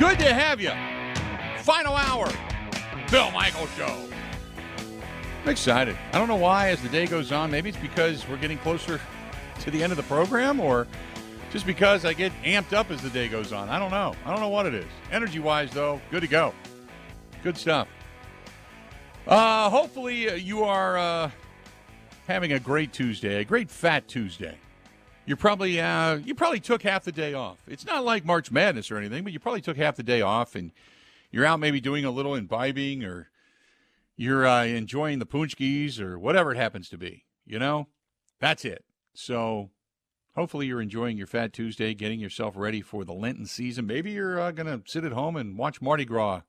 Good to have you. Final hour, Bill Michael Show. I'm excited. I don't know why as the day goes on. Maybe it's because we're getting closer to the end of the program or just because I get amped up as the day goes on. I don't know. I don't know what it is. Energy wise, though, good to go. Good stuff. Uh, hopefully, uh, you are uh, having a great Tuesday, a great fat Tuesday. You're probably uh, you probably took half the day off. It's not like March Madness or anything, but you probably took half the day off, and you're out maybe doing a little imbibing, or you're uh, enjoying the paczkis, or whatever it happens to be. You know, that's it. So hopefully you're enjoying your Fat Tuesday, getting yourself ready for the Lenten season. Maybe you're uh, to sit at home and watch Mardi Gras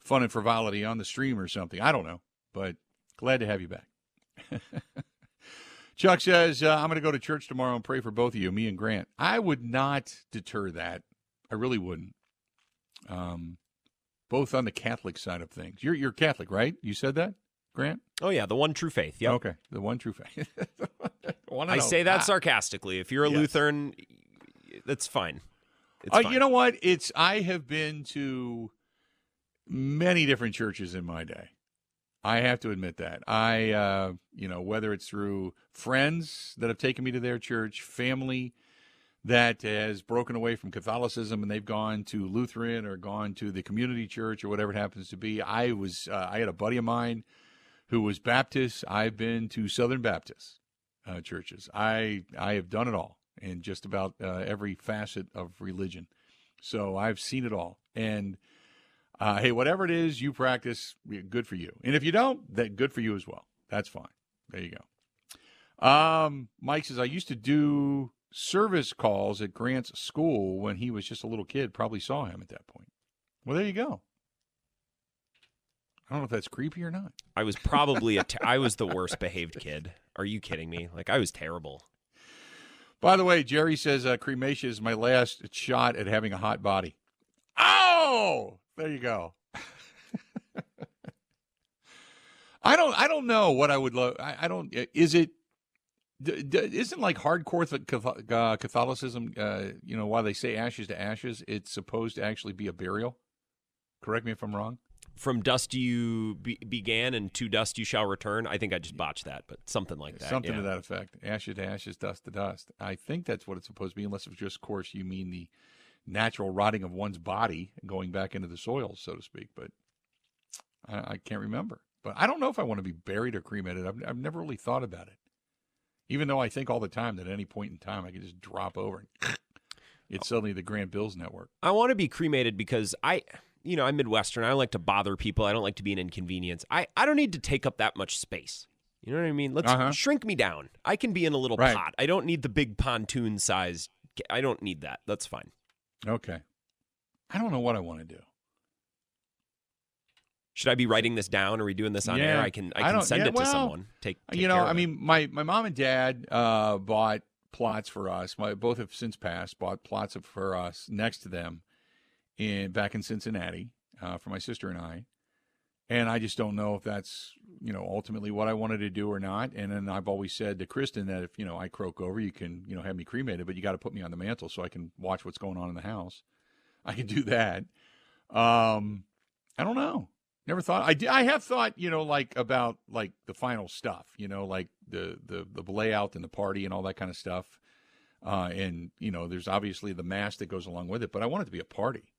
fun and frivolity on the stream or something. I don't know, but glad to have you back. Chuck says, uh, I'm going to go to church tomorrow and pray for both of you, me and Grant. I would not deter that. I really wouldn't. Um, both on the Catholic side of things. You're, you're Catholic, right? You said that, Grant? Oh, yeah, the one true faith. Yeah. Okay, the one true faith. I say that ah. sarcastically. If you're a yes. Lutheran, that's fine. Uh, fine. You know what? It's I have been to many different churches in my day. I have to admit that. I, uh, you know, whether it's through friends that have taken me to their church, family that has broken away from Catholicism and they've gone to Lutheran or gone to the community church or whatever it happens to be. I was, uh, I had a buddy of mine who was Baptist. I've been to Southern Baptist uh, churches. I, I have done it all in just about uh, every facet of religion. So I've seen it all. And, uh, hey, whatever it is you practice, good for you. And if you don't, that good for you as well. That's fine. There you go. Um, Mike says I used to do service calls at Grant's school when he was just a little kid. Probably saw him at that point. Well, there you go. I don't know if that's creepy or not. I was probably a. I was the worst behaved kid. Are you kidding me? Like I was terrible. By the way, Jerry says uh, cremation is my last shot at having a hot body. Oh, there you go. I don't. I don't know what I would love. I, I don't. Is it? D- d- isn't like hardcore uh, Catholicism? Uh, you know, why they say ashes to ashes, it's supposed to actually be a burial. Correct me if I'm wrong. From dust you be- began, and to dust you shall return. I think I just botched that, but something like that. Something yeah. to that effect. Ashes to ashes, dust to dust. I think that's what it's supposed to be, unless it's just, of course, you mean the natural rotting of one's body going back into the soil, so to speak. But I, I can't remember. But I don't know if I want to be buried or cremated. I've, I've never really thought about it. Even though I think all the time that at any point in time I could just drop over and it's suddenly the Grant Bills network. I want to be cremated because I, you know, I'm Midwestern. I don't like to bother people. I don't like to be an inconvenience. I, I don't need to take up that much space. You know what I mean? Let's uh-huh. shrink me down. I can be in a little right. pot. I don't need the big pontoon size. I don't need that. That's fine. Okay. I don't know what I want to do. Should I be writing this down? Are we doing this on yeah, air? I can I can I send yeah, it well, to someone. Take, take you know. I mean, my my mom and dad uh, bought plots for us. My both have since passed. Bought plots for us next to them, in back in Cincinnati uh, for my sister and I. And I just don't know if that's you know ultimately what I wanted to do or not. And then I've always said to Kristen that if you know I croak over, you can you know have me cremated, but you got to put me on the mantle so I can watch what's going on in the house. I can do that. Um, I don't know. Never thought I did. I have thought, you know, like about like the final stuff, you know, like the the the layout and the party and all that kind of stuff. Uh, and you know, there's obviously the mass that goes along with it, but I want it to be a party.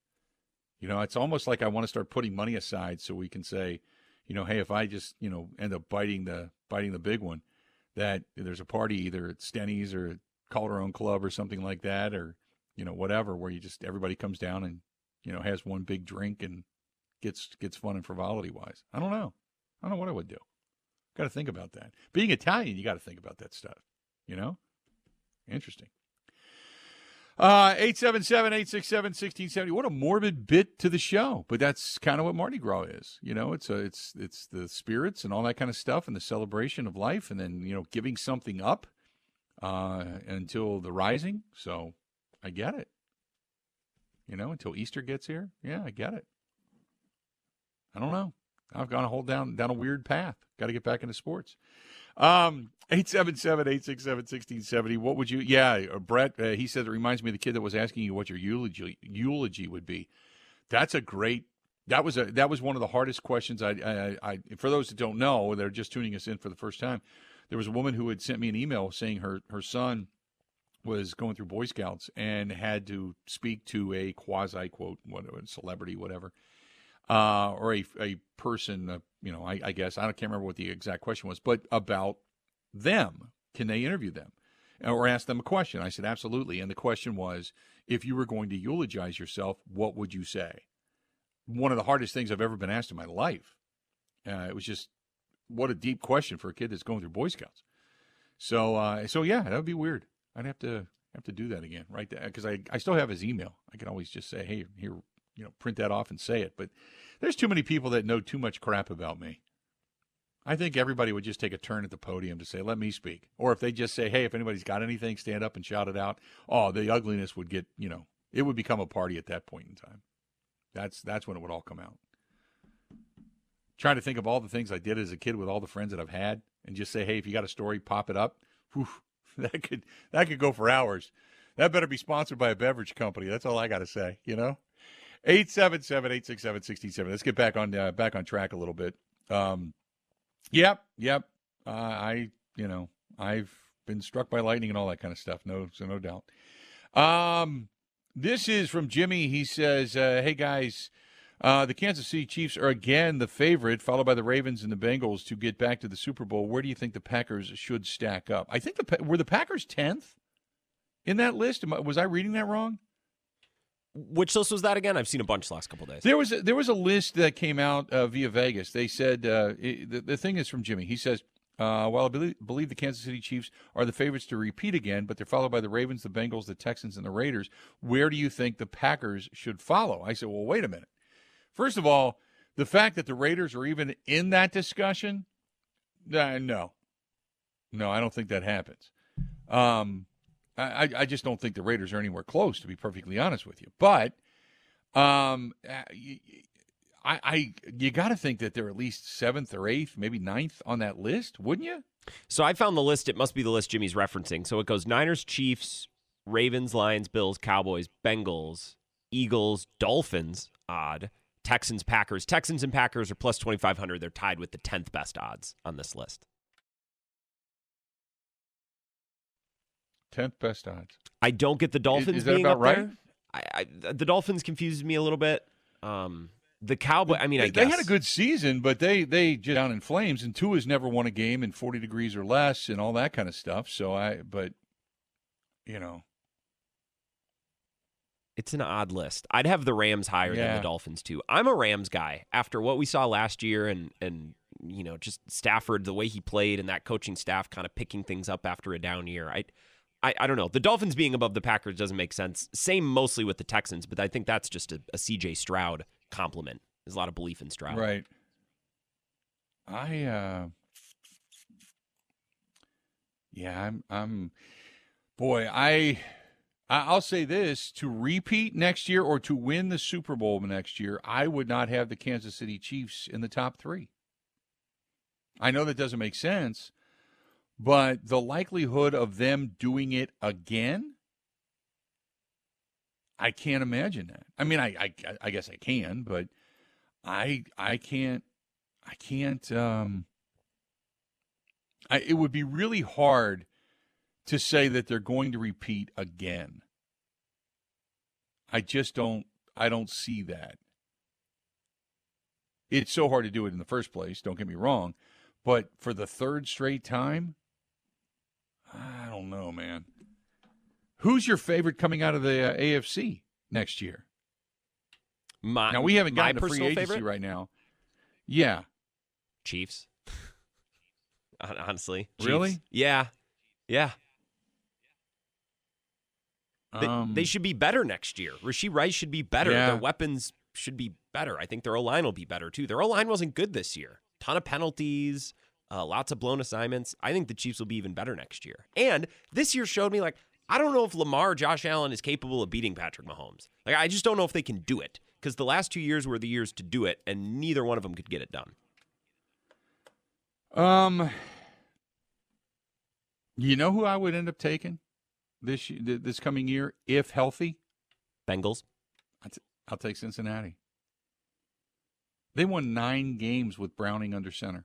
You know, it's almost like I want to start putting money aside so we can say, you know, hey, if I just you know end up biting the biting the big one, that there's a party either at Steny's or Calderone Club or something like that, or you know whatever, where you just everybody comes down and you know has one big drink and gets gets fun and frivolity wise. I don't know. I don't know what I would do. Got to think about that. Being Italian, you got to think about that stuff. You know, interesting. Uh, 877-867-1670. What a morbid bit to the show, but that's kind of what Mardi Gras is. You know, it's a, it's it's the spirits and all that kind of stuff and the celebration of life and then, you know, giving something up uh, until the rising. So, I get it. You know, until Easter gets here. Yeah, I get it. I don't know. I've gone a whole down down a weird path. Got to get back into sports. Um, 877-867-1670. What would you, yeah, uh, Brett, uh, he said it reminds me of the kid that was asking you what your eulogy, eulogy would be. That's a great. That was a that was one of the hardest questions. I, I, I for those that don't know, they're just tuning us in for the first time. There was a woman who had sent me an email saying her her son was going through Boy Scouts and had to speak to a quasi quote whatever celebrity whatever, uh, or a a person. Uh, you know, I, I guess I can't remember what the exact question was, but about them. Can they interview them? or ask them a question. I said, absolutely. And the question was, if you were going to eulogize yourself, what would you say? One of the hardest things I've ever been asked in my life. Uh, it was just, what a deep question for a kid that's going through Boy Scouts. So, uh, so yeah, that would be weird. I'd have to have to do that again, right? Because I, I still have his email. I can always just say, hey, here, you know, print that off and say it. But there's too many people that know too much crap about me. I think everybody would just take a turn at the podium to say, let me speak. Or if they just say, hey, if anybody's got anything, stand up and shout it out. Oh, the ugliness would get, you know, it would become a party at that point in time. That's that's when it would all come out. Trying to think of all the things I did as a kid with all the friends that I've had and just say, hey, if you got a story, pop it up. Whew, that could that could go for hours. That better be sponsored by a beverage company. That's all I got to say, you know? 877-867-67. Let's get back on uh, back on track a little bit. Um, Yep, yep. Uh, I, you know, I've been struck by lightning and all that kind of stuff. No, so no doubt. Um, this is from Jimmy. He says, uh, "Hey guys, uh, the Kansas City Chiefs are again the favorite, followed by the Ravens and the Bengals to get back to the Super Bowl. Where do you think the Packers should stack up? I think the were the Packers tenth in that list. Was I reading that wrong? Which list was that again? I've seen a bunch last couple days. There was a, there was a list that came out uh, via Vegas. They said uh, it, the, the thing is from Jimmy. He says, uh, "While I believe, believe the Kansas City Chiefs are the favorites to repeat again, but they're followed by the Ravens, the Bengals, the Texans, and the Raiders. Where do you think the Packers should follow?" I said, "Well, wait a minute. First of all, the fact that the Raiders are even in that discussion, uh, no, no, I don't think that happens." Um, I, I just don't think the Raiders are anywhere close, to be perfectly honest with you. But um, uh, I, I you got to think that they're at least seventh or eighth, maybe ninth on that list, wouldn't you? So I found the list. It must be the list Jimmy's referencing. So it goes Niners, Chiefs, Ravens, Lions, Bills, Cowboys, Bengals, Eagles, Dolphins, odd. Texans, Packers. Texans and Packers are plus 2,500. They're tied with the 10th best odds on this list. Tenth best odds. I don't get the Dolphins is, is that being about up right? there. I, I, the Dolphins confuses me a little bit. Um, the Cowboy. I mean, they, I guess they had a good season, but they they just down in flames. And two has never won a game in forty degrees or less, and all that kind of stuff. So I, but you know, it's an odd list. I'd have the Rams higher Yeah. than the Dolphins too. I'm a Rams guy after what we saw last year, and and you know just Stafford the way he played and that coaching staff kind of picking things up after a down year. I. I, I don't know. The Dolphins being above the Packers doesn't make sense. Same mostly with the Texans, but I think that's just a, a CJ Stroud compliment. There's a lot of belief in Stroud. right. I uh, yeah, I'm I'm boy, I I'll say this to repeat next year or to win the Super Bowl next year, I would not have the Kansas City Chiefs in the top 3. I know that doesn't make sense, but the likelihood of them doing it again I can't imagine that. I mean, I, I, I guess I can, but I, I can't, I can't. Um, I, it would be really hard to say that they're going to repeat again. I just don't. I don't see that. It's so hard to do it in the first place. Don't get me wrong, but for the third straight time, I don't know, man. Who's your favorite coming out of the uh, AFC next year? My, Now we haven't gotten to free agency favorite? right now. Yeah, Chiefs. Hon- Honestly, Chiefs. Really? Yeah, yeah. They, um, they should be better next year. Rashee Rice should be better. Yeah. Their weapons should be better. I think their O line will be better too. Their O line wasn't good this year. Ton of penalties, uh, lots of blown assignments. I think the Chiefs will be even better next year. And this year showed me like I don't know if Lamar, Josh Allen is capable of beating Patrick Mahomes. Like I just don't know if they can do it because the last two years were the years to do it, and neither one of them could get it done. Um, you know who I would end up taking this this coming year if healthy? Bengals. I'll take Cincinnati. They won nine games with Browning under center.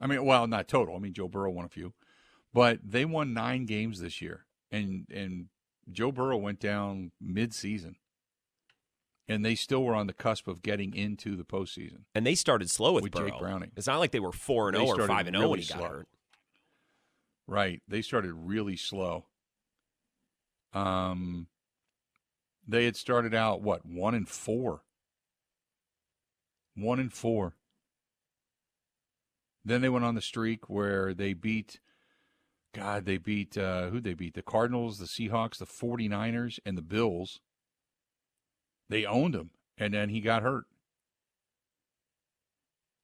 I mean, well, not total. I mean, Joe Burrow won a few, but they won nine games this year, and and Joe Burrow went down mid-season, and they still were on the cusp of getting into the postseason. And they started slow with, with Burrow. Jake Browning. It's not like they were four and zero oh or five and zero oh when he slow. got hurt. Right, they started really slow. Um, they had started out what one and four. One and four. Then they went on the streak where they beat God, they beat uh who they beat? The Cardinals, the Seahawks, the 49ers, and the Bills. They owned him, and then he got hurt.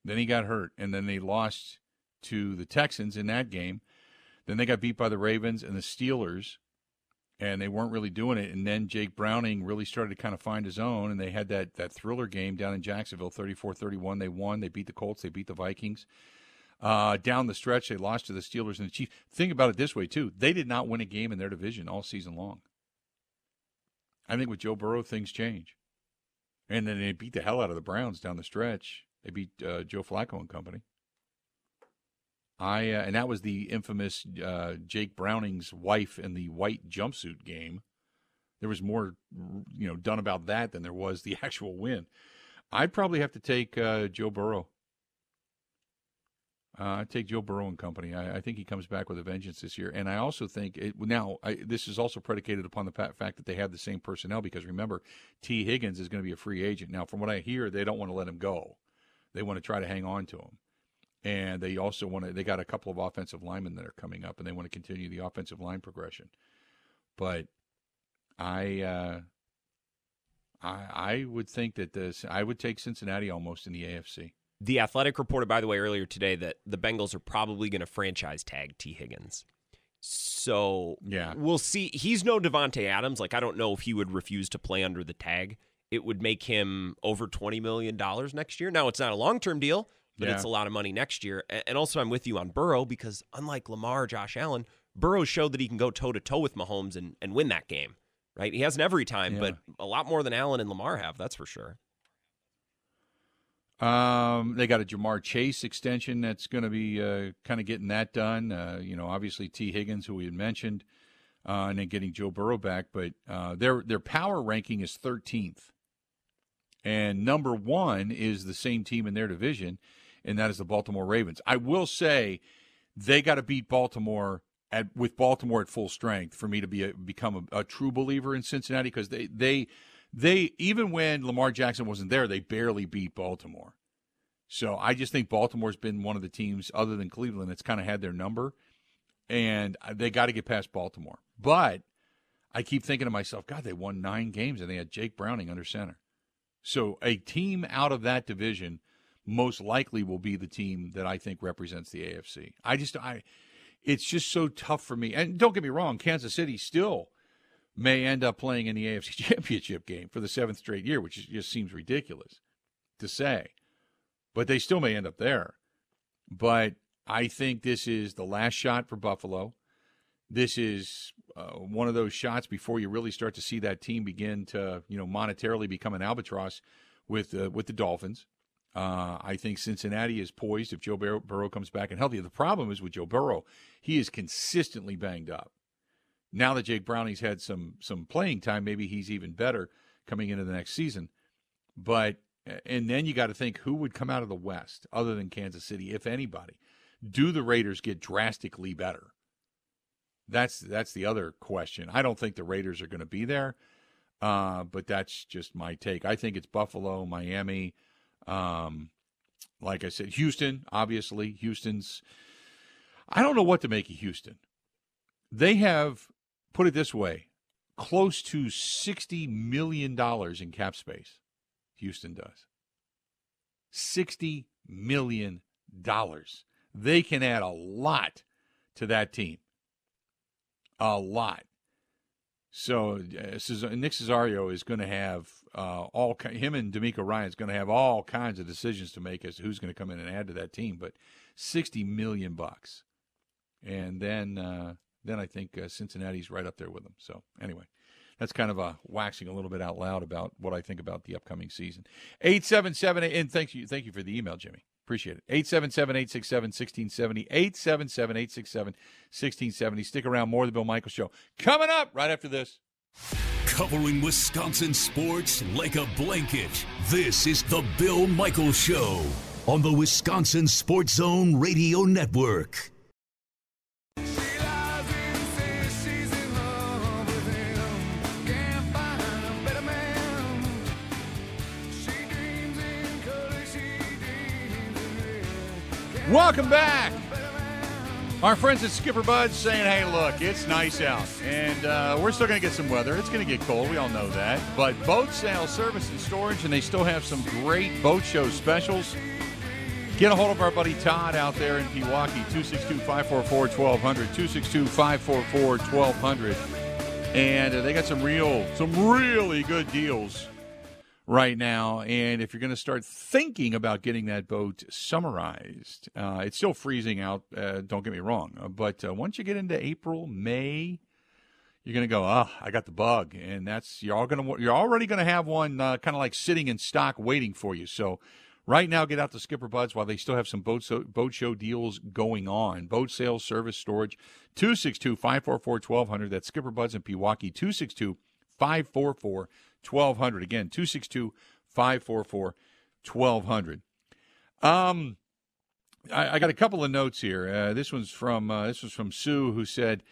Then he got hurt, and then they lost to the Texans in that game. Then they got beat by the Ravens and the Steelers and they weren't really doing it. And then Jake Browning really started to kind of find his own, and they had that that thriller game down in Jacksonville, 34-31. They won. They beat the Colts. They beat the Vikings. Uh, down the stretch, they lost to the Steelers and the Chiefs. Think about it this way too: they did not win a game in their division all season long. I think with Joe Burrow, things change, and then they beat the hell out of the Browns down the stretch. They beat uh, Joe Flacco and company. I uh, and that was the infamous uh, Jake Browning's wife in the white jumpsuit game. There was more, you know, done about that than there was the actual win. I'd probably have to take uh, Joe Burrow. Uh, I'd take Joe Burrow and company. I, I, think he comes back with a vengeance this year, and I also think it, now I, this is also predicated upon the fact that they have the same personnel. Because remember, Tee Higgins is going to be a free agent now. From what I hear, they don't want to let him go. They want to try to hang on to him and they also want to. They got a couple of offensive linemen that are coming up, and they want to continue the offensive line progression. But I, uh, I, I would think that this. I would take Cincinnati almost in the AFC. The Athletic reported, by the way, earlier today that the Bengals are probably going to franchise tag Tee Higgins. So yeah, we'll see. He's no Davante Adams. Like I don't know if he would refuse to play under the tag. It would make him over twenty million dollars next year. Now it's not a long term deal, but yeah. it's a lot of money next year. And also, I'm with you on Burrow because unlike Lamar, Josh Allen, Burrow showed that he can go toe to toe with Mahomes and, and win that game. Right? He hasn't every time, yeah. but a lot more than Allen and Lamar have. That's for sure. Um, they got a Ja'Marr Chase extension that's going to be uh, kind of getting that done. Uh, you know, obviously Tee Higgins, who we had mentioned, uh, and then getting Joe Burrow back. But uh, their their power ranking is 13th, and number one is the same team in their division, and that is the Baltimore Ravens. I will say they got to beat Baltimore at with Baltimore at full strength for me to be a, become a, a true believer in Cincinnati because they they they even when Lamar Jackson wasn't there, they barely beat Baltimore. So I just think Baltimore's been one of the teams other than Cleveland that's kind of had their number, and uh, they got to get past Baltimore. But I keep thinking to myself, God, they won nine games and they had Jake Browning under center. So a team out of that division most likely will be the team that I think represents the AFC. I just I it's just so tough for me. And don't get me wrong, Kansas City still may end up playing in the AFC Championship game for the seventh straight year, which just seems ridiculous to say. But they still may end up there. But I think this is the last shot for Buffalo. This is uh, one of those shots before you really start to see that team begin to, you know, monetarily become an albatross with uh, with the Dolphins. Uh, I think Cincinnati is poised if Joe Burrow, Burrow comes back and healthy. The problem is with Joe Burrow, he is consistently banged up. Now that Jake Browning's had some some playing time, maybe he's even better coming into the next season. But and then you got to think who would come out of the West other than Kansas City, if anybody. Do the Raiders get drastically better? That's that's the other question. I don't think the Raiders are going to be there, uh, but that's just my take. I think it's Buffalo, Miami. Um, like I said, Houston, obviously, Houston's. I don't know what to make of Houston. They have, put it this way, close to $60 million in cap space. Houston does. $60 million. They can add a lot to that team. A lot. So uh, Nick Caserio is going to have uh, all him and DeMeco Ryan is going to have all kinds of decisions to make as to who's going to come in and add to that team. But sixty million bucks, and then uh, then I think uh, Cincinnati's right up there with them. So anyway, that's kind of a waxing a little bit out loud about what I think about the upcoming season. Eight seven seven and thank you thank you for the email, Jimmy. Appreciate it. 877 867 1670. 877 867 1670. Stick around. More of the Bill Michaels Show. Coming up right after this. Covering Wisconsin sports like a blanket. This is the Bill Michaels Show on the Wisconsin Sports Zone Radio Network. Welcome back. Our friends at Skipper Buds saying, hey, look, it's nice out. And uh, we're still going to get some weather. It's going to get cold. We all know that. But boat sale, service, and storage, and they still have some great boat show specials. Get a hold of our buddy Todd out there in Pewaukee, 262 544 1200. 262 544 1200. And uh, they got some real, some really good deals right now. And if you're going to start thinking about getting that boat summerized, uh, it's still freezing out. Uh, don't get me wrong, uh, but uh, once you get into April, May, you're going to go, oh, I got the bug, and that's you're all going to you're already going to have one uh, kind of like sitting in stock waiting for you. So. Right now, get out the Skipper Buds while they still have some boat, so, boat show deals going on. Boat sales, service, storage, 262 544 1200. That's Skipper Buds in Pewaukee, 262 544 1200. Again, 262 544 1200. Um, I, I, got a couple of notes here. Uh, this one's from uh, this was from Sue, who said,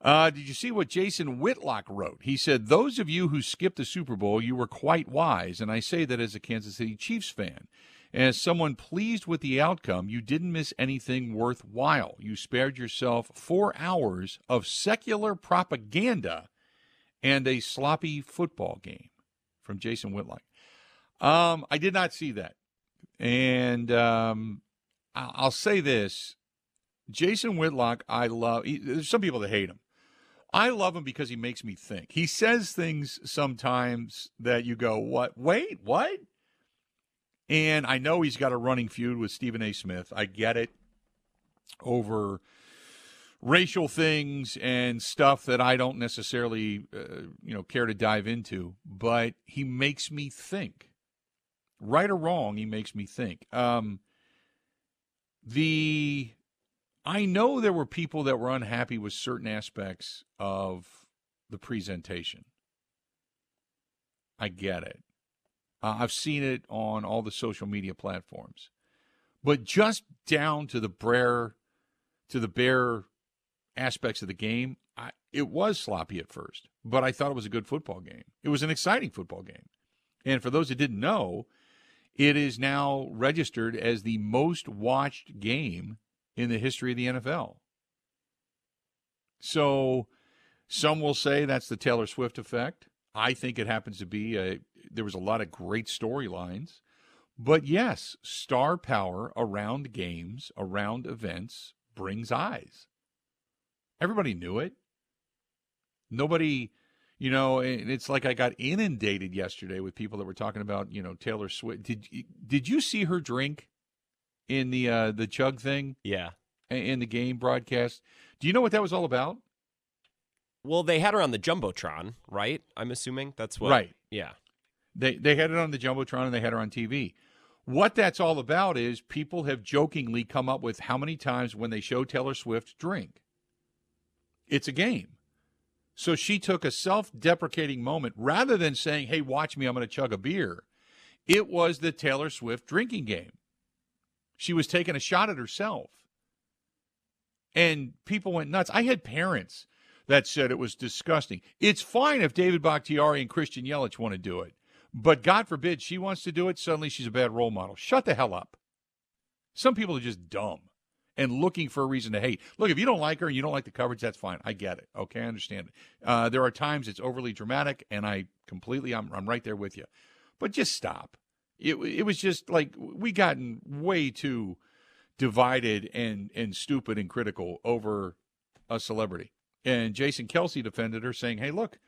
uh, "Did you see what Jason Whitlock wrote? He said, "Those of you who skipped the Super Bowl, you were quite wise, and I say that as a Kansas City Chiefs fan." As someone pleased with the outcome, you didn't miss anything worthwhile. You spared yourself four hours of secular propaganda and a sloppy football game from Jason Whitlock. Um, I did not see that. And um, I'll say this Jason Whitlock, I love. He, there's some people that hate him. I love him because he makes me think. He says things sometimes that you go, "What? Wait, what?" And I know he's got a running feud with Stephen A. Smith. I get it over racial things and stuff that I don't necessarily, uh, you know, care to dive into. But he makes me think, right or wrong. He makes me think. Um, the I know there were people that were unhappy with certain aspects of the presentation. I get it. Uh, I've seen it on all the social media platforms. But just down to the bare to the bare aspects of the game, I, it was sloppy at first, but I thought it was a good football game. It was an exciting football game. And for those that didn't know, it is now registered as the most watched game in the history of the NFL. So some will say that's the Taylor Swift effect. I think it happens to be a there was a lot of great storylines. But yes, star power around games, around events brings eyes. Everybody knew it. Nobody, you know, and it's like I got inundated yesterday with people that were talking about, you know, Taylor Swift. Did did you see her drink in the uh the chug thing? Yeah. In the game broadcast. Do you know what that was all about? Well, they had her on the jumbotron, right? I'm assuming that's what. Right. Yeah. They they had it on the jumbotron and they had her on TV. What that's all about is people have jokingly come up with how many times when they show Taylor Swift drink. It's a game. So she took a self deprecating moment rather than saying, hey, watch me, I'm going to chug a beer. It was the Taylor Swift drinking game. She was taking a shot at herself. And people went nuts. I had parents that said it was disgusting. It's fine if David Bakhtiari and Christian Yelich want to do it. But God forbid she wants to do it, suddenly she's a bad role model. Shut the hell up. Some people are just dumb and looking for a reason to hate. Look, if you don't like her and you don't like the coverage, that's fine. I get it. Okay, I understand it. Uh, there are times it's overly dramatic, and I completely, I'm, I'm right there with you. But just stop. It, it was just like we gotten way too divided and and stupid and critical over a celebrity. And Jason Kelce defended her, saying, "Hey, look,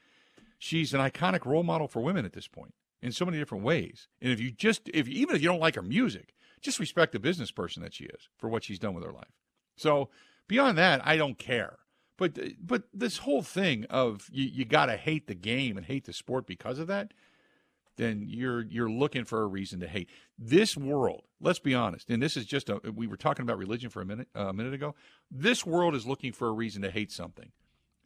she's an iconic role model for women at this point in so many different ways. And if you just, if even if you don't like her music, just respect the business person that she is for what she's done with her life. So beyond that, I don't care. But but this whole thing of you, you got to hate the game and hate the sport because of that, then you're you're looking for a reason to hate this world. Let's be honest, and this is just a. We were talking about religion for a minute uh, a minute ago. This world is looking for a reason to hate something.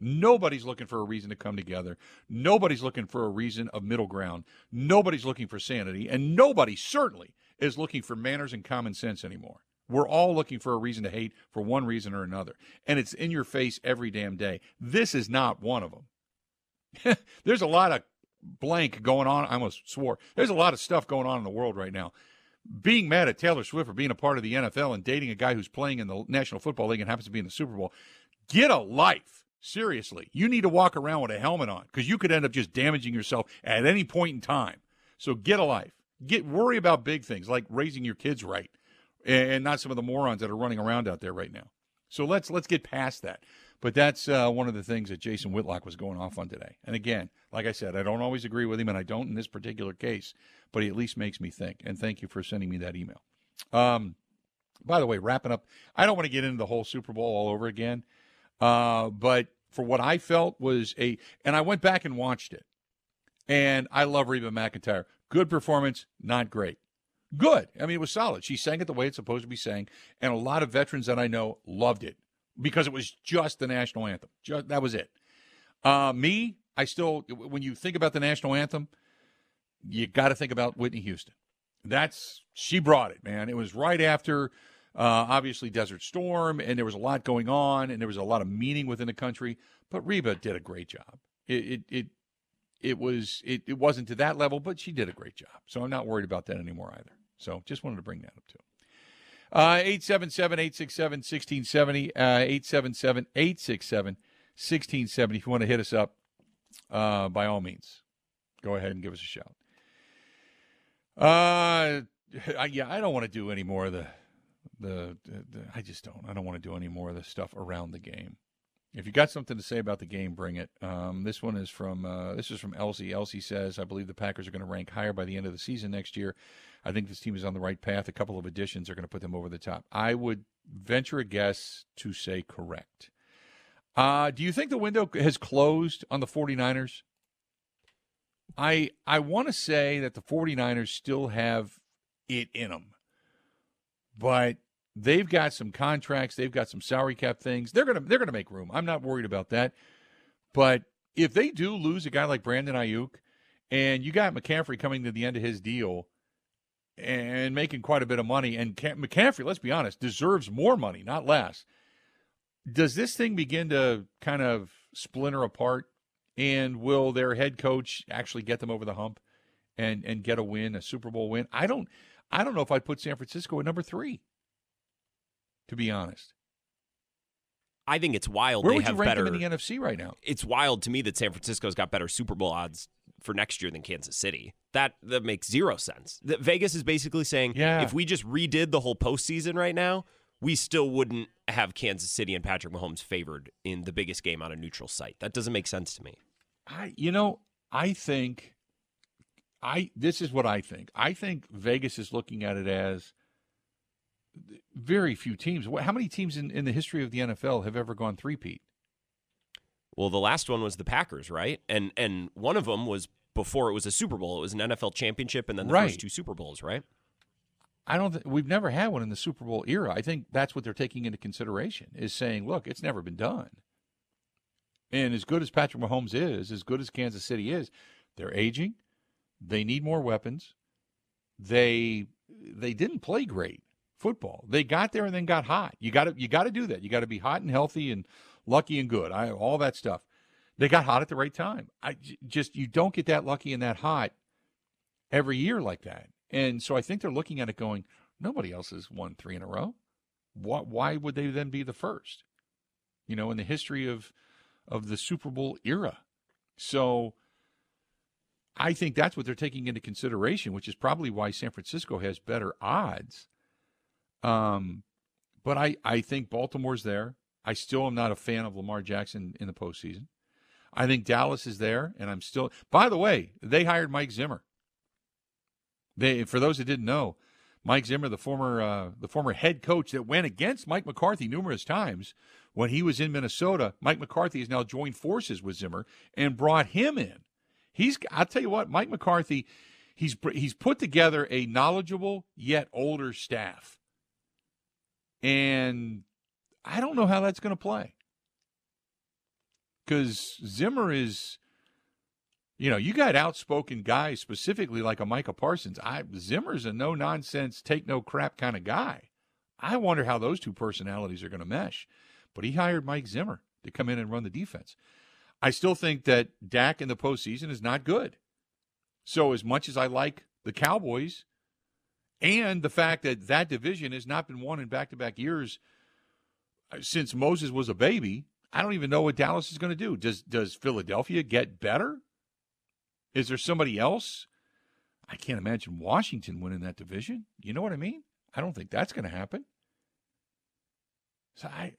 Nobody's looking for a reason to come together. Nobody's looking for a reason of middle ground. Nobody's looking for sanity, and nobody certainly is looking for manners and common sense anymore. We're all looking for a reason to hate for one reason or another. And it's in your face every damn day. This is not one of them. There's a lot of blank going on. I almost swore. There's a lot of stuff going on in the world right now. Being mad at Taylor Swift for being a part of the NFL and dating a guy who's playing in the National Football League and happens to be in the Super Bowl, get a life. Seriously, you need to walk around with a helmet on because you could end up just damaging yourself at any point in time. So get a life. Get worry about big things like raising your kids right and not some of the morons that are running around out there right now. So let's let's get past that. But that's uh, one of the things that Jason Whitlock was going off on today. And again, like I said, I don't always agree with him, and I don't in this particular case. But he at least makes me think. And thank you for sending me that email. Um, by the way, wrapping up, I don't want to get into the whole Super Bowl all over again. Uh, but for what I felt was a, and I went back and watched it, and I love Reba McEntire. Good performance, not great good. I mean, it was solid. She sang it the way it's supposed to be sang, and a lot of veterans that I know loved it because it was just the national anthem. Just that was it. Uh, me, I still, when you think about the national anthem, you got to think about Whitney Houston. That's she brought it, man. It was right after. Uh, obviously, Desert Storm, and there was a lot going on, and there was a lot of meaning within the country. But Reba did a great job. It it it, it was it, it wasn't to that level, but she did a great job. So I'm not worried about that anymore either. So just wanted to bring that up too. Uh, 877 867 1670. Uh, 877 867 1670. If you want to hit us up, uh, by all means, go ahead and give us a shout. Uh, I, yeah, I don't want to do any more of the, the, the, the, I just don't. I don't want to do any more of the stuff around the game. If you got something to say about the game, bring it. Um, this one is from uh, this is from Elsie. Elsie says, "I believe the Packers are going to rank higher by the end of the season next year. I think this team is on the right path. A couple of additions are going to put them over the top. I would venture a guess to say correct. Uh, do you think the window has closed on the 49ers? I I want to say that the 49ers still have it in them. But they've got some contracts, they've got some salary cap things. They're to they're to make room. I'm not worried about that. But if they do lose a guy like Brandon Aiyuk and you got McCaffrey coming to the end of his deal, and making quite a bit of money. And McCaffrey, let's be honest, deserves more money, not less. Does this thing begin to kind of splinter apart? And will their head coach actually get them over the hump and and get a win, a Super Bowl win? I don't I don't know if I'd put San Francisco at number three. To be honest. I think it's wild. Where they would have you rank better, them in the NFC right now? It's wild to me that San Francisco's got better Super Bowl odds for next year than Kansas City. That that makes zero sense. The, Vegas is basically saying, yeah. if we just redid the whole postseason right now, we still wouldn't have Kansas City and Patrick Mahomes favored in the biggest game on a neutral site. That doesn't make sense to me. I, you know, I think, I this is what I think. I think Vegas is looking at it as very few teams. How many teams in, in the history of the NFL have ever gone three-peat? Well, the last one was the Packers, right? And and one of them was before it was a Super Bowl. It was an NFL championship and then the right. first two Super Bowls, right? I don't. Th- we've never had one in the Super Bowl era. I think that's what they're taking into consideration is saying, look, it's never been done. And as good as Patrick Mahomes is, as good as Kansas City is, they're aging. They need more weapons. They they didn't play great football. They got there and then got hot. You got to you got to do that. You got to be hot and healthy and lucky and good. I all that stuff. They got hot at the right time. I just you don't get that lucky and that hot every year like that. And so I think they're looking at it going, nobody else has won three in a row. Why, why would they then be the first? You know, in the history of of the Super Bowl era. So I think that's what they're taking into consideration, which is probably why San Francisco has better odds. Um, but I, I think Baltimore's there. I still am not a fan of Lamar Jackson in the postseason. I think Dallas is there, and I'm still. By the way, they hired Mike Zimmer. They, for those that didn't know, Mike Zimmer, the former uh, the former head coach that went against Mike McCarthy numerous times when he was in Minnesota, Mike McCarthy has now joined forces with Zimmer and brought him in. He's I'll tell you what, Mike McCarthy, he's he's put together a knowledgeable yet older staff. And I don't know how that's going to play. Cuz Zimmer is you know, you got outspoken guys specifically like a Micah Parsons. I Zimmer's a no nonsense, take no crap kind of guy. I wonder how those two personalities are going to mesh. But he hired Mike Zimmer to come in and run the defense. I still think that Dak in the postseason is not good. So, as much as I like the Cowboys and the fact that that division has not been won in back to back years uh, since Moses was a baby, I don't even know what Dallas is going to do. Does, does Philadelphia get better? Is there somebody else? I can't imagine Washington winning that division. You know what I mean? I don't think that's going to happen. So I,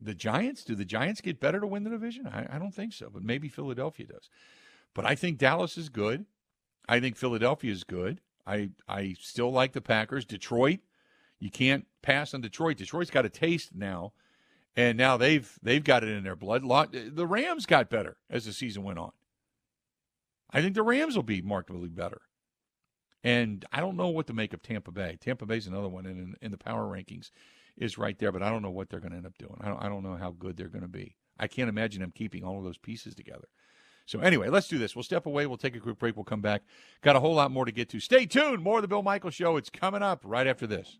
the Giants, do the Giants get better to win the division? I, I don't think so, but maybe Philadelphia does. But I think Dallas is good. I think Philadelphia is good. I I still like the Packers. Detroit, you can't pass on Detroit. Detroit's got a taste now, and now they've they've got it in their blood. Lot The Rams got better as the season went on. I think the Rams will be markedly better. And I don't know what to make of Tampa Bay. Tampa Bay's another one in, in the power rankings is right there, but I don't know what they're going to end up doing. I don't, I don't know how good they're going to be. I can't imagine them keeping all of those pieces together. So anyway, let's do this. We'll step away. We'll take a quick break. We'll come back. Got a whole lot more to get to. Stay tuned. More of the Bill Michaels Show. It's coming up right after this.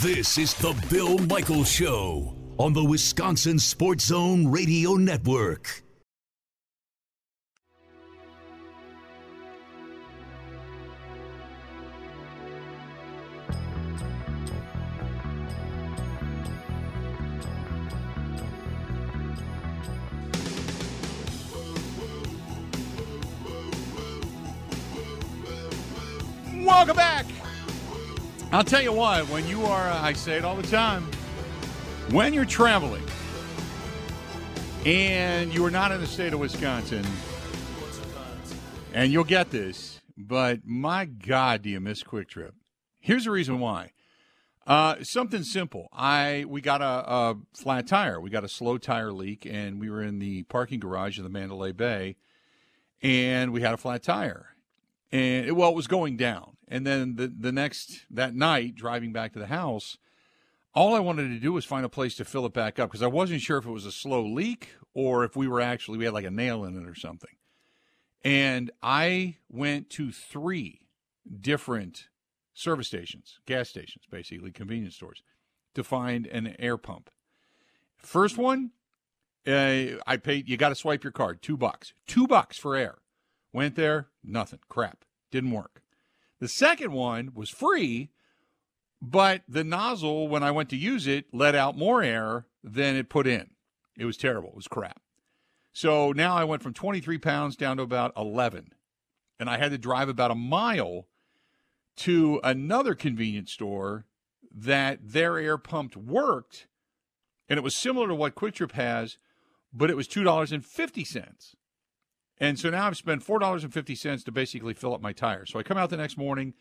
This is the Bill Michaels Show on the Wisconsin Sports Zone Radio Network. Welcome back. I'll tell you what, when you are, uh, I say it all the time, when you're traveling and you are not in the state of Wisconsin, and you'll get this, but my God, do you miss Kwik Trip? Here's the reason why. Uh, something simple. I we got a, a, flat tire. We got a slow tire leak, and we were in the parking garage of the Mandalay Bay, and we had a flat tire. And it, well, it was going down, and then the, the next, that night, driving back to the house, all I wanted to do was find a place to fill it back up because I wasn't sure if it was a slow leak or if we were actually, we had like a nail in it or something. And I went to three different service stations, gas stations, basically, convenience stores, to find an air pump. First one, uh, I paid, you got to swipe your card, two bucks. Two bucks for air. Went there, nothing, crap, didn't work. The second one was free, but the nozzle, when I went to use it, let out more air than it put in. It was terrible. It was crap. So now I went from 23 pounds down to about 11. And I had to drive about a mile to another convenience store that their air pump worked. And it was similar to what Kwik Trip has, but it was $2.50. And so now I've spent four dollars and fifty cents to basically fill up my tire. So I come out the next morning,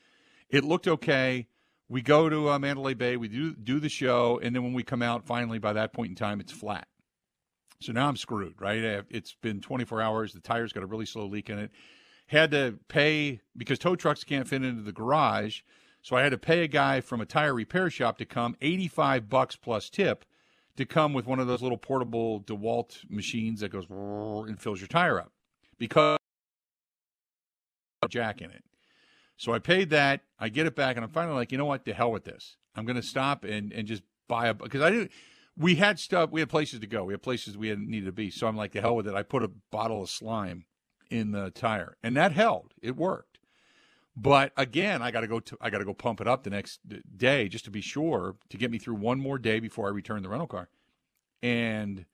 it looked okay. We go to uh, Mandalay Bay, we do do the show, and then when we come out, finally by that point in time, it's flat. So now I'm screwed, right? It's been 24 hours. The tire's got a really slow leak in it. Had to pay because tow trucks can't fit into the garage, so I had to pay a guy from a tire repair shop to come, 85 bucks plus tip, to come with one of those little portable DeWalt machines that goes and fills your tire up because jack in it. So I paid that. I get it back, and I'm finally like, you know what? The hell with this. I'm going to stop and and just buy a because I didn't. We had stuff. We had places to go. We had places we had needed to be. So I'm like, the hell with it. I put a bottle of slime in the tire, and that held. It worked. But again, I got to go to I got to go pump it up the next day just to be sure to get me through one more day before I return the rental car. And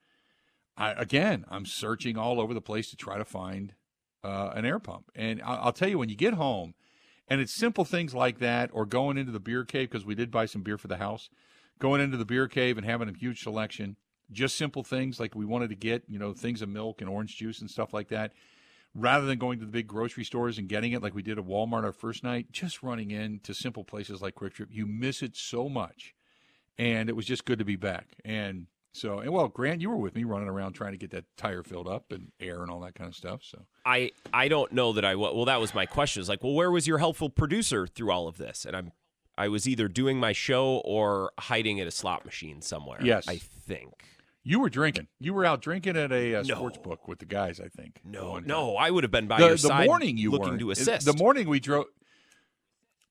I, again, I'm searching all over the place to try to find uh, an air pump. And I'll, I'll, tell you, when you get home, and it's simple things like that, or going into the beer cave because we did buy some beer for the house, going into the beer cave and having a huge selection, just simple things like we wanted to get, you know, things of milk and orange juice and stuff like that. Rather than going to the big grocery stores and getting it like we did at Walmart our first night, just running in to simple places like Kwik Trip, you miss it so much. And it was just good to be back. And So, and well, Grant, you were with me running around trying to get that tire filled up and air and all that kind of stuff. So, I I don't know that I well, that was my question. Is like, well, where was your helpful producer through all of this? And I'm I was either doing my show or hiding at a slot machine somewhere. Yes, I think you were drinking. You were out drinking at a, uh, a no. sports book with the guys. I think. No, no, I would have been by the, your the side. morning you looking weren't. to assist. The morning we drove.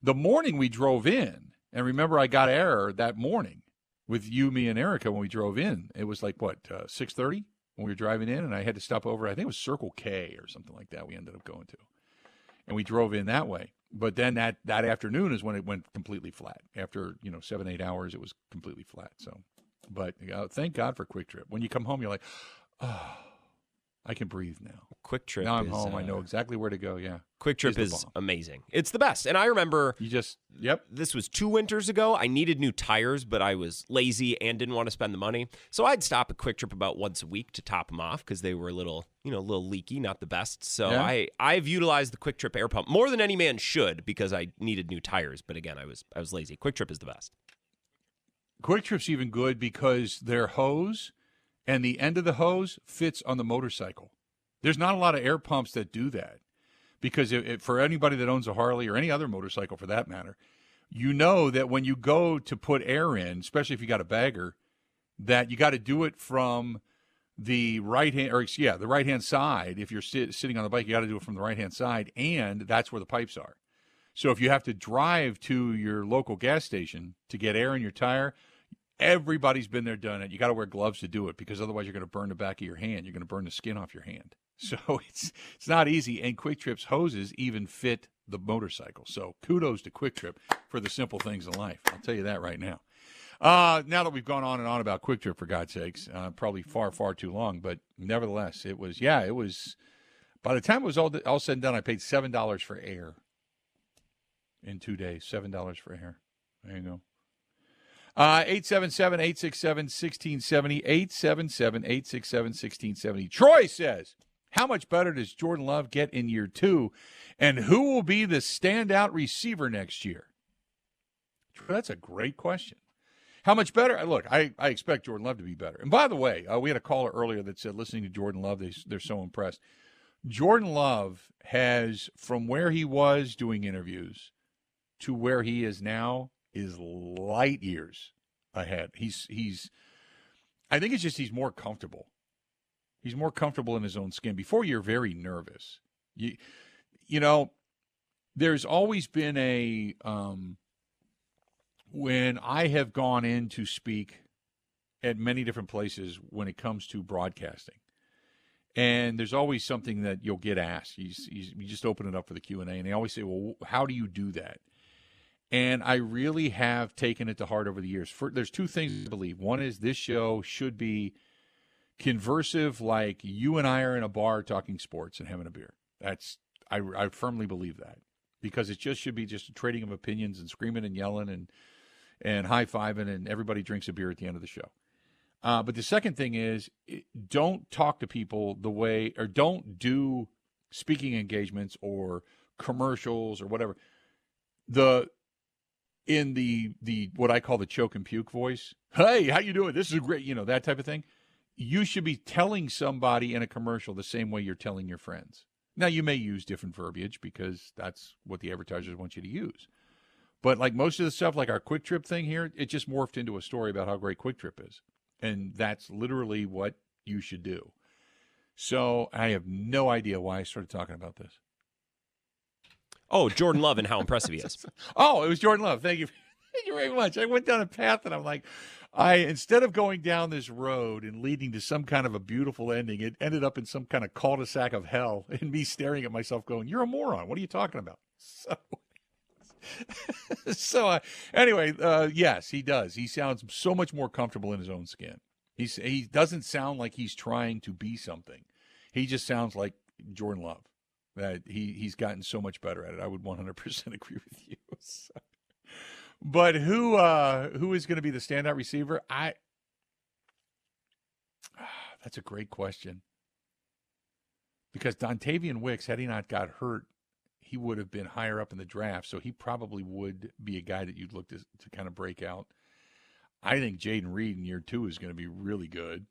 The morning we drove in, and remember, I got error that morning with you, me, and Erica when we drove in. It was like what uh, six thirty when we were driving in, and I had to stop over. I think it was Circle K or something like that. We ended up going to, and we drove in that way. But then that that afternoon is when it went completely flat. After you know seven eight hours, it was completely flat. So, but uh, thank God for Kwik Trip. When you come home, you're like, oh I can breathe now. Kwik Trip. Now I'm is, home. Uh, I know exactly where to go. Yeah. Kwik Trip is amazing. It's the best. And I remember you just yep. This was two winters ago. I needed new tires, but I was lazy and didn't want to spend the money. So I'd stop at Kwik Trip about once a week to top them off because they were a little, you know, a little leaky, not the best. So yeah. I I've utilized the Kwik Trip air pump more than any man should because I needed new tires. But again, I was I was lazy. Kwik Trip is the best. Kwik Trip's even good because their hose and the end of the hose fits on the motorcycle. There's not a lot of air pumps that do that because it, it, for anybody that owns a Harley or any other motorcycle for that matter, you know that when you go to put air in, especially if you got a bagger, that you got to do it from the right hand or yeah, the right hand side. If you're sit, sitting on the bike, you got to do it from the right hand side, and that's where the pipes are. So if you have to drive to your local gas station to get air in your tire, everybody's been there, done it. You got to wear gloves to do it because otherwise you're going to burn the back of your hand. You're going to burn the skin off your hand. So it's it's not easy. And Kwik Trip's hoses even fit the motorcycle. So kudos to Kwik Trip for the simple things in life. I'll tell you that right now. Uh, now that we've gone on and on about Kwik Trip, for God's sakes, uh, probably far, far too long, but nevertheless, it was, yeah, it was, by the time it was all, all said and done, I paid $7 for air in two days. $7 for air. There you go. Uh, 877 867 1670. 877 867 1670. Troy says, how much better does Jordan Love get in year two? And who will be the standout receiver next year? That's a great question. How much better? Look, I, I expect Jordan Love to be better. And by the way, uh, we had a caller earlier that said listening to Jordan Love, they, they're so impressed. Jordan Love has, from where he was doing interviews to where he is now, is light years ahead. He's he's I think it's just he's more comfortable. He's more comfortable in his own skin. Before you're very nervous. You you know, there's always been a um, when I have gone in to speak at many different places when it comes to broadcasting. And there's always something that you'll get asked. You, you just open it up for the Q and A, and they always say, "Well, how do you do that?" And I really have taken it to heart over the years. For, there's two things I believe. One is this show should be conversive, like you and I are in a bar talking sports and having a beer. That's I, I firmly believe that because it just should be just a trading of opinions and screaming and yelling and and high fiving and everybody drinks a beer at the end of the show. Uh, but the second thing is don't talk to people the way or don't do speaking engagements or commercials or whatever. The in the the what I call the choke and puke voice. Hey, how you doing? This is a great, you know, that type of thing. You should be telling somebody in a commercial the same way you're telling your friends. Now you may use different verbiage because that's what the advertisers want you to use. But like most of the stuff, like our Kwik Trip thing here, it just morphed into a story about how great Kwik Trip is. And that's literally what you should do. So I have no idea why I started talking about this. Oh, Jordan Love and how impressive he is. oh, it was Jordan Love. Thank you. Thank you very much. I went down a path and I'm like, I instead of going down this road and leading to some kind of a beautiful ending, it ended up in some kind of cul-de-sac of hell and me staring at myself going, You're a moron. What are you talking about? So so uh, anyway, uh, yes, he does. He sounds so much more comfortable in his own skin. He's he doesn't sound like he's trying to be something. He just sounds like Jordan Love that he he's gotten so much better at it. I would 100% agree with you. So. But who uh, who is going to be the standout receiver? I that's a great question because Dontayvion Wicks, had he not got hurt, he would have been higher up in the draft. So he probably would be a guy that you'd look to to kind of break out. I think Jayden Reed in year two is going to be really good.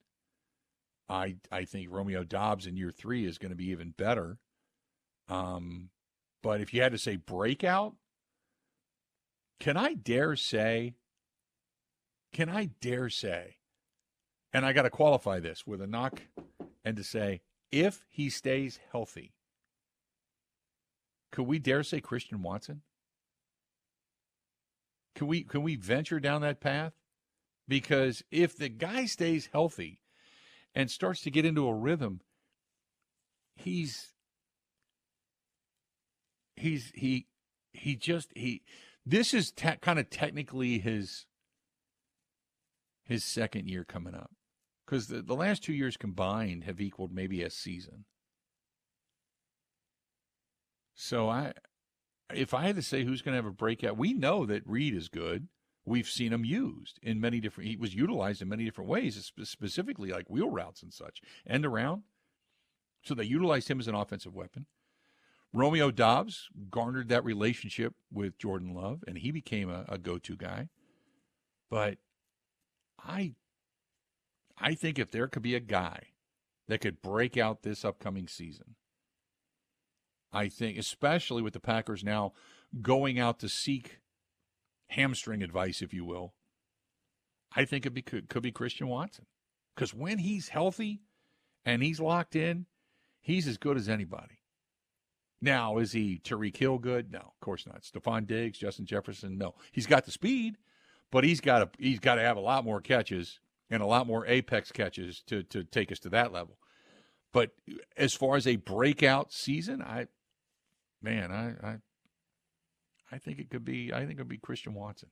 I I think Romeo Doubs in year three is going to be even better. Um, but if you had to say breakout, can I dare say? Can I dare say? And I got to qualify this with a knock and to say if he stays healthy, could we dare say Christian Watson? Can we can we venture down that path? Because if the guy stays healthy and starts to get into a rhythm, he's he's he he just he this is te- kind of technically his his second year coming up. Because the, the last two years combined have equaled maybe a season. So i if i had to say who's going to have a breakout we know that reed is good. We've seen him used in many different he was utilized in many different ways specifically like wheel routes and such end around. So they utilized him as an offensive weapon Romeo Doubs garnered that relationship with Jordan Love, and he became a, a go-to guy. But I, I think if there could be a guy that could break out this upcoming season, I think, especially with the Packers now going out to seek hamstring advice, if you will, I think it be, could, could be Christian Watson. Because when he's healthy and he's locked in, he's as good as anybody. Now, is he Tyreek Hill good? No, of course not. Stefon Diggs, Justin Jefferson, no. He's got the speed, but he's got to he's got to have a lot more catches and a lot more apex catches to to take us to that level. But as far as a breakout season, I man, I I I think it could be I think it would be Christian Watson.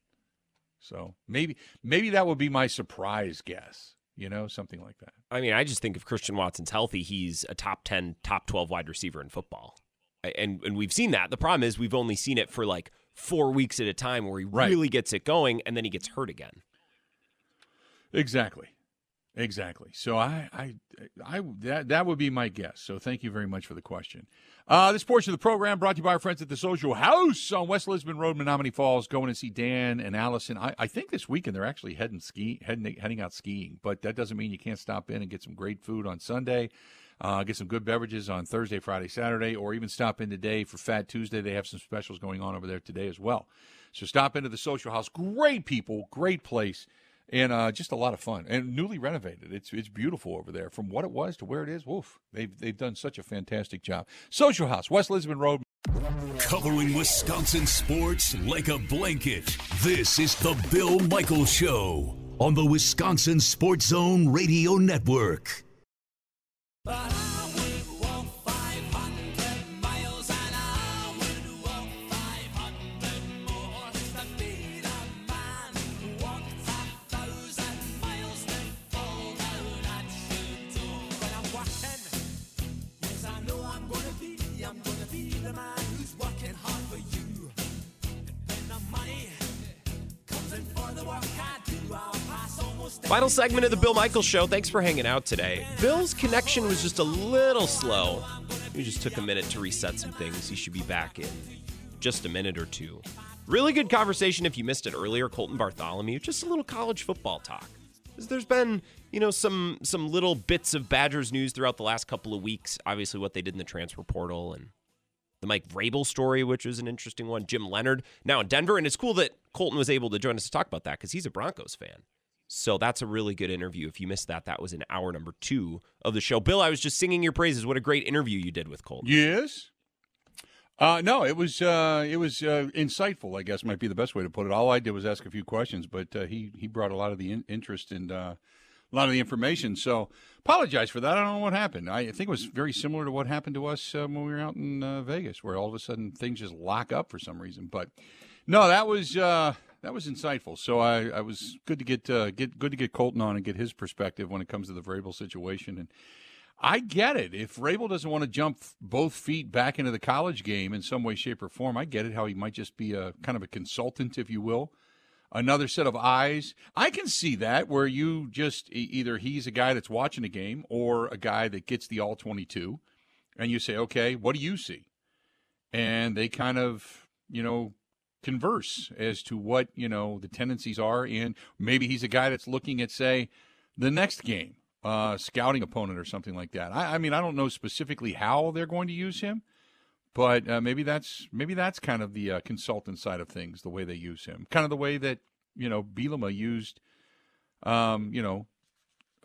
So maybe maybe that would be my surprise guess. You know, something like that. I mean, I just think if Christian Watson's healthy, he's a top 10, top 12 wide receiver in football and and we've seen that. The problem is we've only seen it for like four weeks at a time where he right. really gets it going and then he gets hurt again. Exactly. Exactly. So I, I, I, that that would be my guess. So thank you very much for the question. Uh, this portion of the program brought to you by our friends at the Social House on West Lisbon Road, Menomonee Falls. Going to see Dan and Allison. I, I think this weekend they're actually heading ski, heading heading out skiing. But that doesn't mean you can't stop in and get some great food on Sunday. Uh, get some good beverages on Thursday, Friday, Saturday, or even stop in today for Fat Tuesday. They have some specials going on over there today as well. So stop into the Social House. Great people, great place, and uh, just a lot of fun. And newly renovated. It's it's beautiful over there. From what it was to where it is, woof. They've they've done such a fantastic job. Social House, West Lisbon Road. Covering Wisconsin sports like a blanket. This is the Bill Michaels Show on the Wisconsin Sports Zone Radio Network. But Final segment of the Bill Michaels Show. Thanks for hanging out today. Bill's connection was just a little slow. We just took a minute to reset some things. He should be back in just a minute or two. Really good conversation if you missed it earlier. Colton Bartholomew, just a little college football talk. There's been, you know, some some little bits of Badgers news throughout the last couple of weeks. Obviously, what they did in the transfer portal and the Mike Vrabel story, which was an interesting one. Jim Leonhard now in Denver, and it's cool that Colton was able to join us to talk about that because he's a Broncos fan. So that's a really good interview. If you missed that, that was in hour number two of the show. Bill, I was just singing your praises. What a great interview you did with Colton. Yes. Uh, no, it was uh, it was uh, insightful. I guess might be the best way to put it. All I did was ask a few questions, but uh, he he brought a lot of the in- interest and uh, a lot of the information. So apologize for that. I don't know what happened. I think it was very similar to what happened to us uh, when we were out in Vegas, where all of a sudden things just lock up for some reason. But no, that was that was insightful. So I, I was good to get uh, get good to get Colton on and get his perspective when it comes to the Vrabel situation. And I get it. If Vrabel doesn't want to jump both feet back into the college game in some way, shape, or form, I get it. How he might just be a kind of a consultant, if you will, another set of eyes. I can see that where you just either he's a guy that's watching a game or a guy that gets the all twenty two, and you say, okay, what do you see? And they kind of you know converse as to what you know the tendencies are, and maybe he's a guy that's looking at say the next game, uh, scouting opponent or something like that. I, I, mean, I don't know specifically how they're going to use him, but uh, maybe that's maybe that's kind of the uh, consultant side of things, the way they use him, kind of the way that you know Bielema used, um, you know,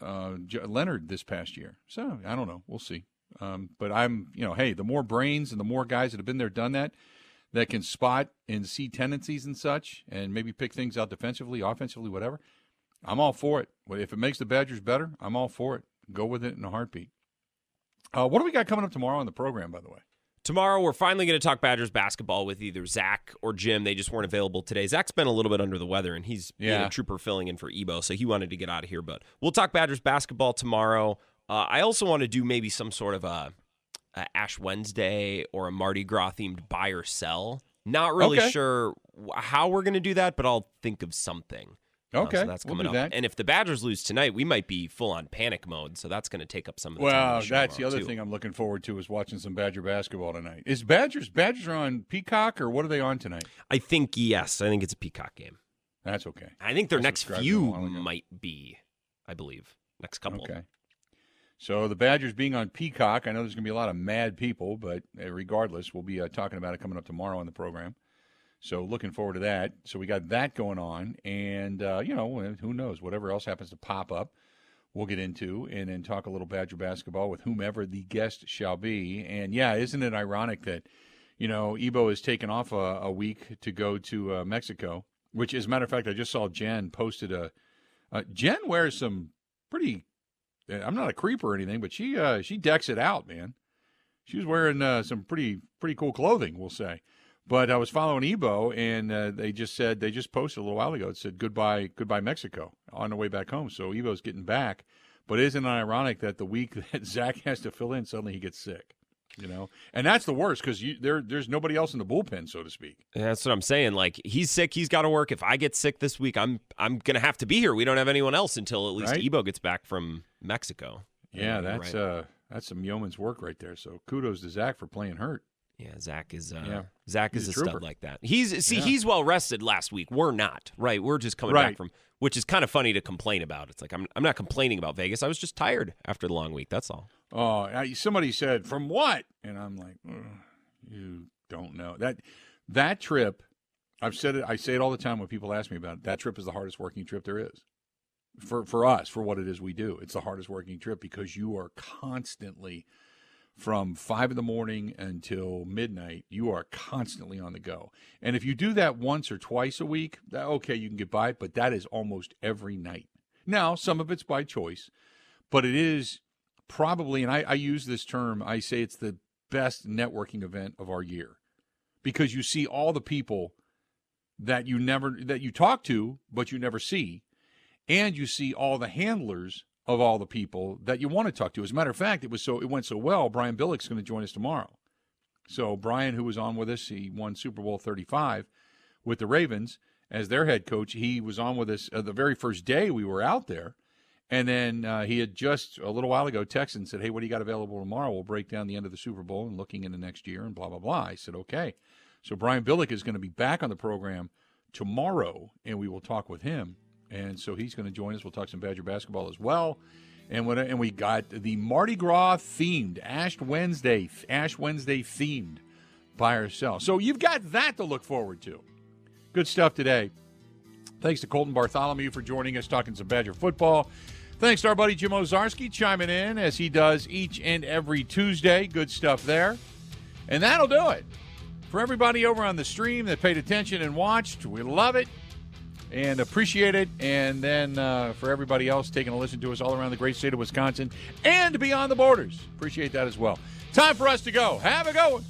uh, Leonhard this past year. So I don't know. We'll see. Um, but I'm, you know, hey, the more brains and the more guys that have been there, done that, that can spot and see tendencies and such, and maybe pick things out defensively, offensively, whatever. I'm all for it. If it makes the Badgers better, I'm all for it. Go with it in a heartbeat. Uh, what do we got coming up tomorrow on the program, by the way? Tomorrow, we're finally going to talk Badgers basketball with either Zach or Jim. They just weren't available today. Zach's been a little bit under the weather, and he's yeah. being a trooper filling in for Ebo, so he wanted to get out of here. But we'll talk Badgers basketball tomorrow. Uh, I also want to do maybe some sort of a, a, Ash Wednesday or a Mardi Gras themed buy or sell. Not really okay. sure how we're going to do that, but I'll think of something. Okay, uh, so that's coming we'll up. And if the Badgers lose tonight, we might be full on panic mode. So that's going to take up some of the well. The that's the other too. thing I'm looking forward to is watching some Badger basketball tonight. Is Badgers Badgers are on Peacock or what are they on tonight? I think yes. I think it's a Peacock game. That's okay. I think their I next few might be, I believe, next couple. Okay. So the Badgers being on Peacock, I know there's going to be a lot of mad people, but uh, regardless, we'll be uh, talking about it coming up tomorrow on the program. So looking forward to that. So we got that going on, and uh, you know, who knows? Whatever else happens to pop up, we'll get into and then talk a little Badger basketball with whomever the guest shall be. And yeah, isn't it ironic that you know Ebo has taken off a, a week to go to uh, Mexico? Which, as a matter of fact, I just saw Jen posted a. Uh, Jen wears some pretty. I'm not a creep or anything, but she uh, she decks it out, man. She was wearing uh, some pretty pretty cool clothing, we'll say. But I was following Ebo, and uh, they just said they just posted a little while ago. It said goodbye, goodbye Mexico on the way back home. So Ebo's getting back. But isn't it ironic that the week that Zach has to fill in, suddenly he gets sick? You know, and that's the worst because there there's nobody else in the bullpen, so to speak. Yeah, that's what I'm saying. Like he's sick, he's got to work. If I get sick this week, I'm I'm gonna have to be here. We don't have anyone else until at least right? Ebo gets back from Mexico. Yeah, that's right. uh that's some yeoman's work right there. So kudos to Zach for playing hurt. Yeah, Zach is uh, yeah. Zach is a, a stud like that. He's see yeah. he's well rested last week. We're not right. We're just coming right. back from which is kind of funny to complain about. It's like I'm I'm not complaining about Vegas. I was just tired after the long week. That's all. Oh, somebody said from what, and I'm like, you don't know that that trip. I've said it. I say it all the time when people ask me about it. That trip is the hardest working trip there is for for us for what it is we do. It's the hardest working trip because you are constantly from five in the morning until midnight, you are constantly on the go. And if you do that once or twice a week, okay, you can get by, but that is almost every night. Now, some of it's by choice, but it is probably, and I, I use this term, I say it's the best networking event of our year because you see all the people that you never that you talk to but you never see and you see all the handlers of all the people that you want to talk to. As a matter of fact, it was so it went so well. Brian Billick's going to join us tomorrow. So Brian, who was on with us, he won Super Bowl 35 with the Ravens as their head coach. He was on with us uh, the very first day we were out there, and then uh, he had just a little while ago texted and said, "Hey, what do you got available tomorrow? We'll break down the end of the Super Bowl and looking into next year and blah blah blah." I said, "Okay." So Brian Billick is going to be back on the program tomorrow, and we will talk with him and so he's going to join us. We'll talk some Badger basketball as well. And when, and we got the Mardi Gras themed Ash Wednesday, Ash Wednesday themed by ourselves. So you've got that to look forward to. Good stuff today. Thanks to Colton Bartholomew for joining us, talking some Badger football. Thanks to our buddy Jim Owczarski chiming in as he does each and every Tuesday. Good stuff there. And that'll do it. For everybody over on the stream that paid attention and watched, we love it and appreciate it. And then uh, for everybody else taking a listen to us all around the great state of Wisconsin and beyond the borders, appreciate that as well. Time for us to go. Have a go.